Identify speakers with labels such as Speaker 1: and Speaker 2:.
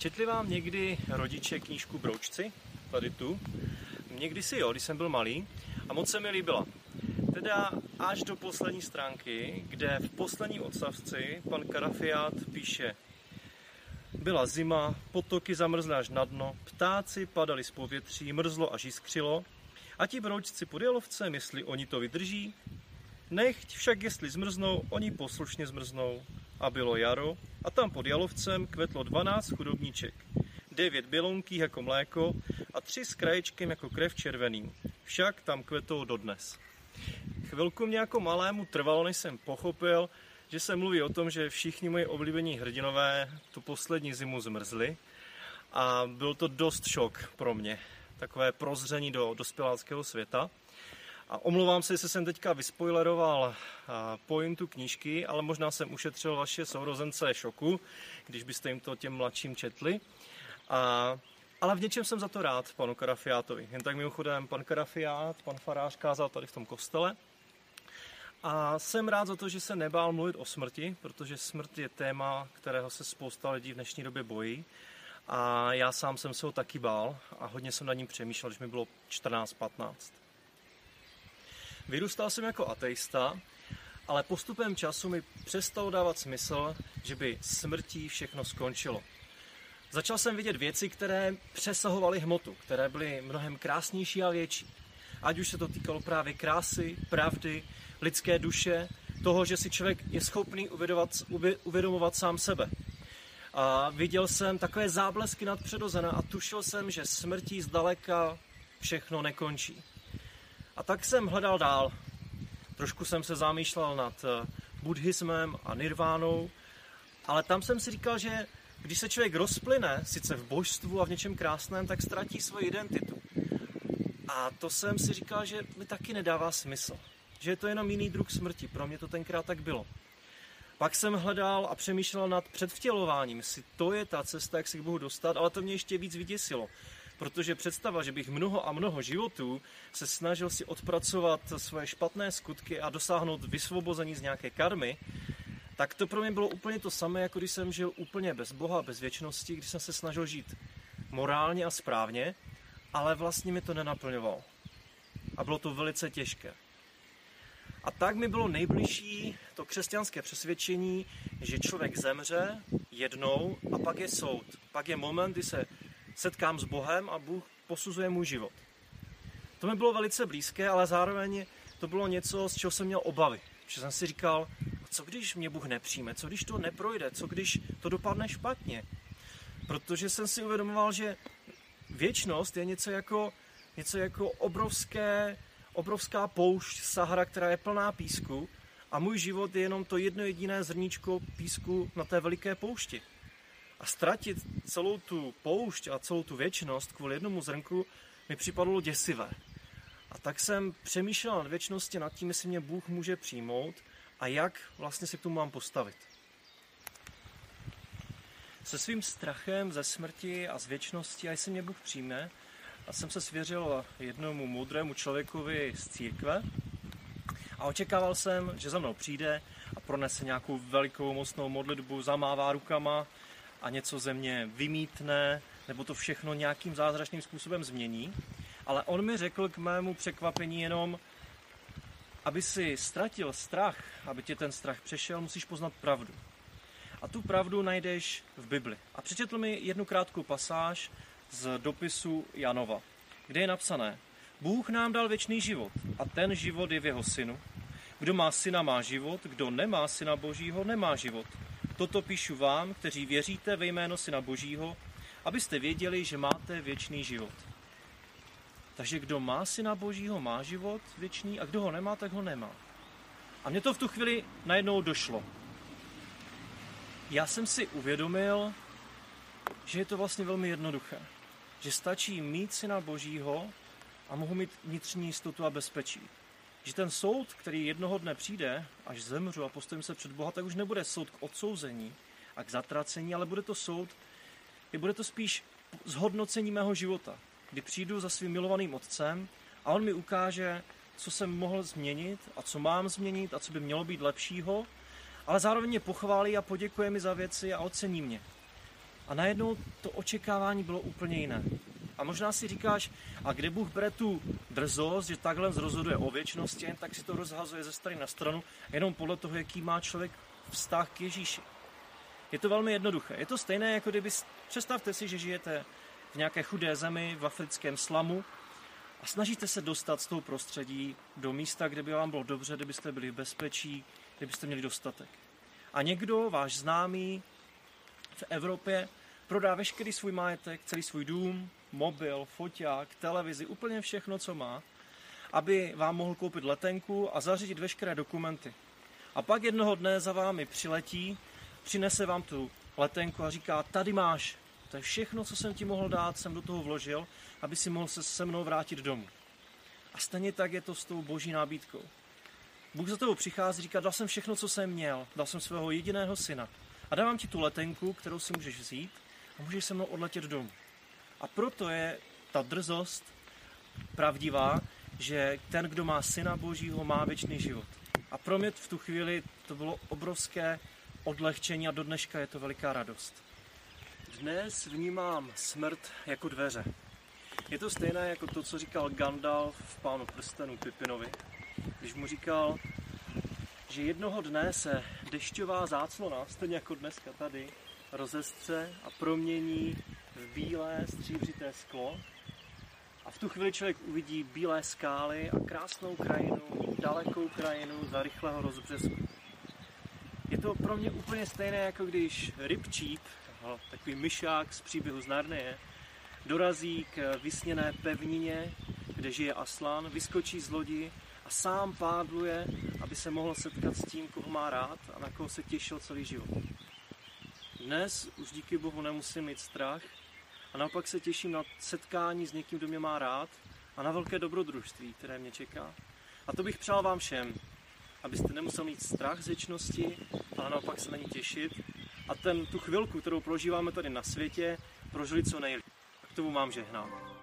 Speaker 1: Četli vám někdy rodiče knížku Broučci? Tady tu. Někdy si jo, když jsem byl malý a moc se mi líbila. Teda až do poslední stránky, kde v poslední odstavci pan Karafiát píše byla zima, potoky zamrzly až na dno, ptáci padali z povětří, mrzlo až jiskřilo. A ti broučci pod jalovcem, jestli oni to vydrží, nechť však jestli zmrznou, oni poslušně zmrznou. A bylo jaro a tam pod jalovcem kvetlo 12 chudobníček. Devět bělonkých jako mléko a tři s kraječkem jako krev červený. Však tam kvetou dodnes. Chvilku mě jako malému trvalo, než jsem pochopil, že se mluví o tom, že všichni moji oblíbení hrdinové tu poslední zimu zmrzli a byl to dost šok pro mě. Takové prozření do dospěláckého světa. A omlouvám se, jestli jsem teďka vyspoileroval pointu knížky, ale možná jsem ušetřil vaše sourozence šoku, když byste jim to těm mladším četli. A, ale v něčem jsem za to rád panu Karafiátovi. Jen tak mimochodem, pan Karafiát, pan farář kázal tady v tom kostele a jsem rád za to, že se nebál mluvit o smrti, protože smrt je téma, kterého se spousta lidí v dnešní době bojí. A já sám jsem se ho taky bál a hodně jsem nad ním přemýšlel, když mi bylo 14-15. Vyrůstal jsem jako ateista, ale postupem času mi přestalo dávat smysl, že by smrtí všechno skončilo. Začal jsem vidět věci, které přesahovaly hmotu, které byly mnohem krásnější a větší. Ať už se to týkalo právě krásy, pravdy, lidské duše, toho, že si člověk je schopný uvědomovat, uvědomovat sám sebe. A viděl jsem takové záblesky nad přirozené a tušil jsem, že smrtí zdaleka všechno nekončí. A tak jsem hledal dál. Trošku jsem se zamýšlel nad eh, buddhismem a nirvánou, ale tam jsem si říkal, že když se člověk rozplyne, sice v božstvu a v něčem krásném, tak ztratí svoji identitu. A to jsem si říkal, že mi taky nedává smysl že je to jenom jiný druh smrti. Pro mě to tenkrát tak bylo. Pak jsem hledal a přemýšlel nad předvtělováním, jestli to je ta cesta, jak se k Bohu dostat, ale to mě ještě víc vyděsilo. Protože představa, že bych mnoho a mnoho životů se snažil si odpracovat svoje špatné skutky a dosáhnout vysvobození z nějaké karmy, tak to pro mě bylo úplně to samé, jako když jsem žil úplně bez Boha, bez věčnosti, když jsem se snažil žít morálně a správně, ale vlastně mi to nenaplňovalo. A bylo to velice těžké. A tak mi bylo nejbližší to křesťanské přesvědčení, že člověk zemře jednou a pak je soud. Pak je moment, kdy se setkám s Bohem a Bůh posuzuje můj život. To mi bylo velice blízké, ale zároveň to bylo něco, z čeho jsem měl obavy. Že jsem si říkal, co když mě Bůh nepřijme, co když to neprojde, co když to dopadne špatně. Protože jsem si uvědomoval, že věčnost je něco jako, něco jako obrovské obrovská poušť Sahara, která je plná písku a můj život je jenom to jedno jediné zrníčko písku na té veliké poušti. A ztratit celou tu poušť a celou tu věčnost kvůli jednomu zrnku mi připadlo děsivé. A tak jsem přemýšlel nad věčnosti, nad tím, jestli mě Bůh může přijmout a jak vlastně se k tomu mám postavit. Se svým strachem ze smrti a z věčnosti, a jestli mě Bůh přijme, a jsem se svěřil jednomu moudrému člověkovi z církve a očekával jsem, že za mnou přijde a pronese nějakou velikou mocnou modlitbu, zamává rukama a něco ze mě vymítne, nebo to všechno nějakým zázračným způsobem změní. Ale on mi řekl k mému překvapení jenom, aby si ztratil strach, aby tě ten strach přešel, musíš poznat pravdu. A tu pravdu najdeš v Bibli. A přečetl mi jednu krátkou pasáž z dopisu Janova, kde je napsané Bůh nám dal věčný život a ten život je v jeho synu. Kdo má syna, má život, kdo nemá syna božího, nemá život. Toto píšu vám, kteří věříte ve jméno syna božího, abyste věděli, že máte věčný život. Takže kdo má syna božího, má život věčný a kdo ho nemá, tak ho nemá. A mně to v tu chvíli najednou došlo. Já jsem si uvědomil, že je to vlastně velmi jednoduché že stačí mít syna božího a mohu mít vnitřní jistotu a bezpečí. Že ten soud, který jednoho dne přijde, až zemřu a postavím se před Boha, tak už nebude soud k odsouzení a k zatracení, ale bude to soud, je bude to spíš zhodnocení mého života, kdy přijdu za svým milovaným otcem a on mi ukáže, co jsem mohl změnit a co mám změnit a co by mělo být lepšího, ale zároveň mě pochválí a poděkuje mi za věci a ocení mě. A najednou to očekávání bylo úplně jiné. A možná si říkáš, a kde Bůh bere tu drzost, že takhle rozhoduje o věčnosti, jen tak si to rozhazuje ze strany na stranu, jenom podle toho, jaký má člověk vztah k Ježíši. Je to velmi jednoduché. Je to stejné, jako kdyby, představte si, že žijete v nějaké chudé zemi, v africkém slamu a snažíte se dostat z toho prostředí do místa, kde by vám bylo dobře, kde byste byli v bezpečí, kde byste měli dostatek. A někdo, váš známý v Evropě, prodá veškerý svůj majetek, celý svůj dům, mobil, foťák, televizi, úplně všechno, co má, aby vám mohl koupit letenku a zařídit veškeré dokumenty. A pak jednoho dne za vámi přiletí, přinese vám tu letenku a říká, tady máš, to je všechno, co jsem ti mohl dát, jsem do toho vložil, aby si mohl se se mnou vrátit domů. A stejně tak je to s tou boží nabídkou. Bůh za tebou přichází, říká, dal jsem všechno, co jsem měl, dal jsem svého jediného syna. A dávám ti tu letenku, kterou si můžeš vzít a můžeš se mnou odletět domů. A proto je ta drzost pravdivá, že ten, kdo má syna božího, má věčný život. A pro mě v tu chvíli to bylo obrovské odlehčení a do dneška je to veliká radost. Dnes vnímám smrt jako dveře. Je to stejné jako to, co říkal Gandalf v Pánu prstenů Pipinovi, když mu říkal, že jednoho dne se dešťová záclona, stejně jako dneska tady, rozestře a promění bílé stříbřité sklo. A v tu chvíli člověk uvidí bílé skály a krásnou krajinu, dalekou krajinu za rychlého rozbřesku. Je to pro mě úplně stejné, jako když rybčík, takový myšák z příběhu z Narnie, dorazí k vysněné pevnině, kde žije Aslan, vyskočí z lodi a sám pádluje, aby se mohl setkat s tím, koho má rád a na koho se těšil celý život. Dnes už díky Bohu nemusím mít strach a naopak se těším na setkání s někým, kdo mě má rád a na velké dobrodružství, které mě čeká. A to bych přál vám všem, abyste nemuseli mít strach z věčnosti, ale naopak se na ní těšit a ten, tu chvilku, kterou prožíváme tady na světě, prožili co nejlíp. A k tomu mám žehnám.